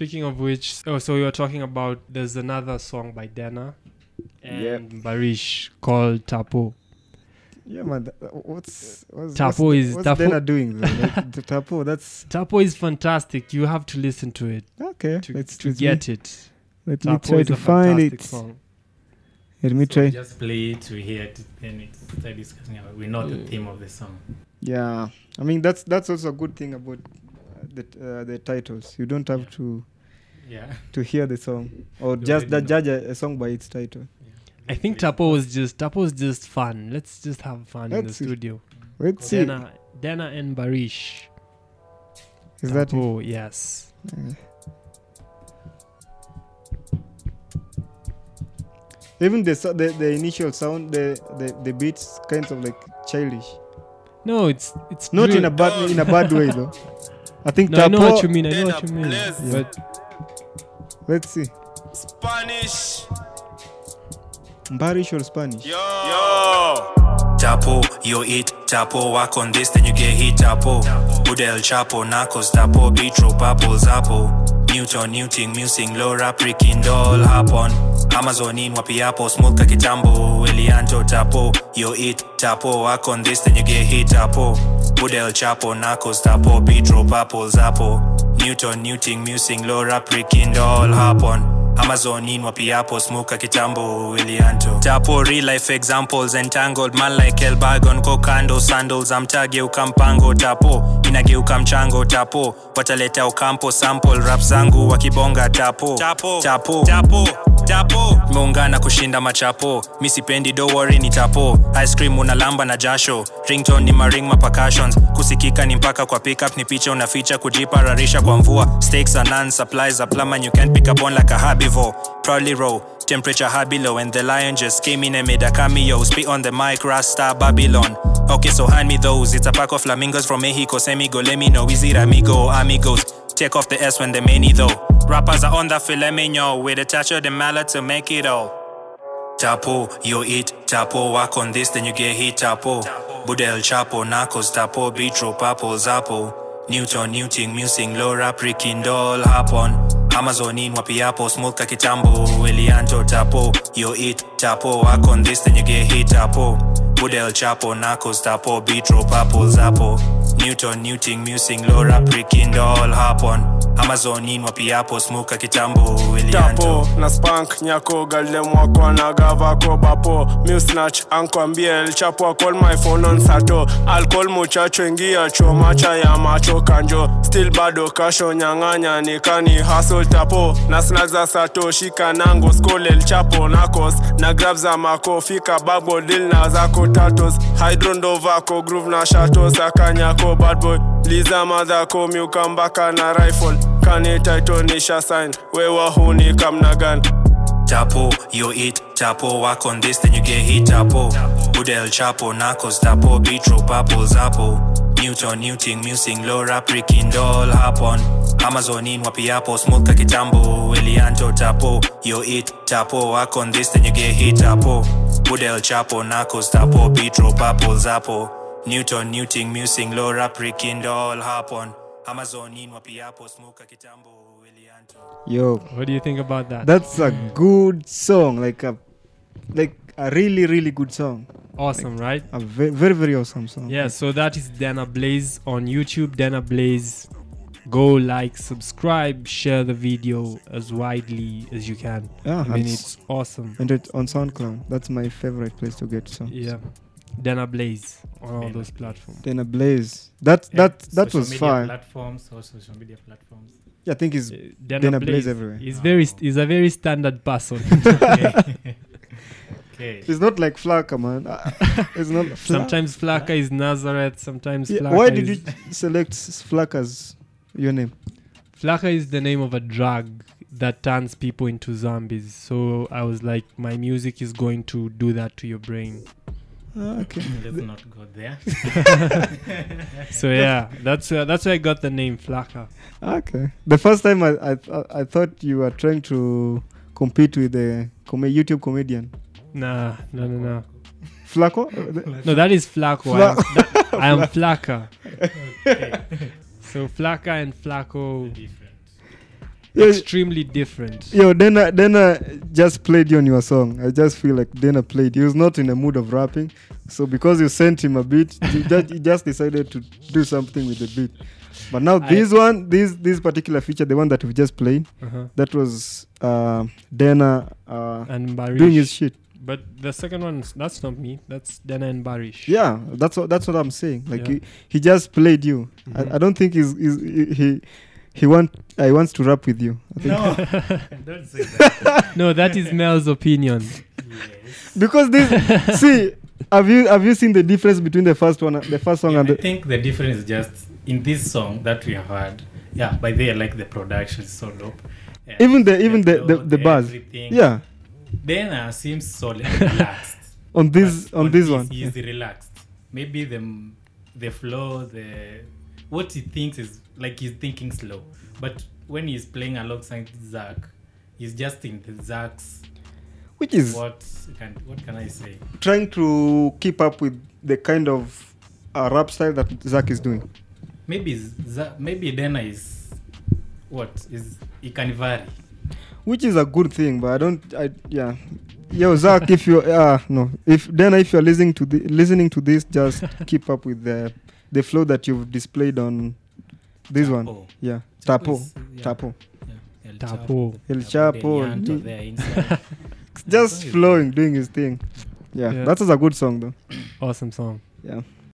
Speaking of which, oh, so you were talking about there's another song by Dana and Barish called Tapo. Yeah, man. th- What's what's Tapo what's, is- what's Tapo- Dana doing? Like, the Tapo. That's Tapo is fantastic. You have to listen to it okay. to, let's to let's get it. Me, let me try to find it. song. Let me So try. Just play it, we hear it, then it's start discussing about. We know the Mm. theme of the song. Yeah, I mean that's that's also a good thing about uh, the uh, the titles. You don't have Yeah. to Yeah. to hear the song or You just already that know. judge a, a song by its title. I think Tapo was just Tapo was just fun. Let's just have fun in the see. studio. Let's see. Dana, Dana and Barish. Is that it? Tapo? Yes. Uh, Even the, the the initial sound, the, the the beats, kinds of like childish. No, it's it's Not real- in a bad in a bad way though. I think No, I know Tapo. what you mean. I know what you mean. Blaze. But Let's see. Spanish. Mbarish or Spanish? Yo. Yo. Chapo, yo eat, Chapo, work on this, then you get hit, Chapo. Udel Chapo, Narcos, Chapo, Bitro, Papo, Zapo. Newton, Newting, Musing, Laura, Pricking, Doll, Hapon. Amazonin, Wapiapo, Smolka, Kitambo, Elianto, tapo, yo eat, tapo work on this, then you get hit, Chapo. Budel, Chapo, Narcos, tapo Bitro, Papo, Zapo. Newton, Newting, Musing, Laura, Pricking, Doll, Hapon. Amazonin piapo smoka kitambo wilianto Tapo real life examples entangled man like Elbagon kokando sandals. Amtageuka mpango tapo. Inageuka mchango tapo. Wataleta ukampo sample rap zangu wakibonga tapo. Tapo. Tapo. Tapo tapo. Meungana kushinda machapo. Mi sipendi ni tapo. Ice cream unalamba na jasho. Rington ni maring mapacussions kusikika ni mpaka kwa pickup ni picha unaficha kujipararisha kwa mvua. Stakes are none supplies are plumber you can't pick up on like a herbivore proudly row temperature high below and the lion just came in and made a cameo. Spit on the mic rasta babylon. Okay so hand me those. It's a pack of flamingos from mexico semigo let me know is it amigo amigos. Take off the S when the many though. Rappers are on the filet mignon with a touch of the mallet to make it all. Chapo, yo eat, Chapo, work on this, then you get hit, Chapo. Budel, Chapo, Narcos, Tapo, Bitro, Papo, Zapo. Newton, Newting, Musing, Laura, Pricking, Doll, Hapon. Amazonin, Wapiapo, Smolka, Kitambo, Elianto, Tapo. Yo eat, Chapo, work on this, then you get hit, Chapo. Budel, Chapo, Narcos, Tapo, Bitro, Papo, Zapo. Newton, Newting, Musing, Laura, Pricking, Doll, Hapon. Amazonin, Wapiapo, Smoka, Kitambo, tapo na spank nyako galde mwako na bapo musnach ankwambie el akol my phone on sato. Alkol muchacho ingia chomacha ya macho kanjo. Still bado kasho nyang'anya nikani hasol tapo. Na snack za sato shika nango skol el nakos na grab za mako fika babo dil na zako tatos. Hydrondovako ndo groove na shato sakanyako bad liza madhako miukambaka na rifle kanitaitonisha sign wewa huni kamna gani Chapo, you eat, Chapo, work on this, then you get hit, Chapo. Udel, Chapo, Narcos, Tapo, Bitro, Papo, Zapo. Newton, Newting, Musing, Laura, Pricking, Doll, Hapon. Amazonin, Wapiapo, Smolka, Kitambo, Elianto, Tapo. You eat, Chapo, work on this, then you get hit, Chapo. Udel, Chapo, Narcos, Tapo, Bitro, Papo, Zapo. Newton, Newting, Musing, Laura, Pricking, Doll, Hapon. Amazonin, Wapiapo, Smoka, Kitambo, Elianto. Yo, what do you think about that? that's a good song. Like a, like a really really good song. awesome, right? A very very, very awesome song. Yeah, so that is Dana Blaze on YouTube. Dana Blaze. Go like, subscribe, share the video as widely as you can. Yeah, I mean, it's awesome. and it on SoundCloud. That's my favorite place to get songs. Yeah. Dana Blaze on all Dana those platforms. Dana blaze. That Yeah, that that social was media fine. Platforms or social media platforms. Yeah, I think it's Uh, Dana, Dana Blaze, Blaze everywhere. He's very, st- he's a very standard person. okay. okay. it's not like Flaka, man. Uh, it's not. Fla- sometimes Flaka is Nazareth. Sometimes Yeah, Flaka why did is, you select s- Flaka as your name? Flaka is the name of a drug that turns people into zombies. So I was like, my music is going to do that to your brain. Ah, okay. Let's not go there. So yeah, that's uh, that's where I got the name Flaka. Okay. The first time I I, th- I thought you were trying to compete with the com- YouTube comedian Nah, no, no, no. Flaco. No, that is Flaco. I am, that- I am Flaka. okay. So Flaka and Flaco. Extremely different. yo, Dana, Dana just played you on your song. I just feel like Dana played. He was not in a mood of rapping, so because you sent him a beat, he just, he just decided to do something with the beat. But now I- this one, this this particular feature, the one that we just played, Uh-huh. that was uh, Dana uh, And Barish. doing his shit. But the second one, that's not me. That's Dana and Barish. Yeah, that's what that's what I'm saying. Like Yeah. he, he just played you. Mhm. I, I don't think he's, he's he he he want uh, he wants to rap with you. I think. No, don't say that. No, that is Mel's opinion. yes. because this see have you have you seen the difference between the first one the first song Yeah, and I the think the difference is just in this song that we have heard. Yeah, by the way, I like the production is so dope. Yeah, even the even the the, flow, the bars everything. yeah Then uh, seems so relaxed. on this But on this one he's relaxed. Maybe the the flow, the what he thinks is like he's thinking slow. But when he's playing alongside Zach, he's just in the Zach's which is what can what can I say? trying to keep up with the kind of uh, rap style that Zach is doing Maybe Zach, maybe Dana is what is he can vary. which is a good thing but I don't I yeah yo Zach if you uh no if Dena, if you're listening to the listening to this just keep up with the the flow that you've displayed on this one. Yeah tapo is- yeah. tapo. Yeah, El Tapo. El Chapo just flowing doing his thing. Yeah, Yeah. that was a good song though. Awesome song. yeah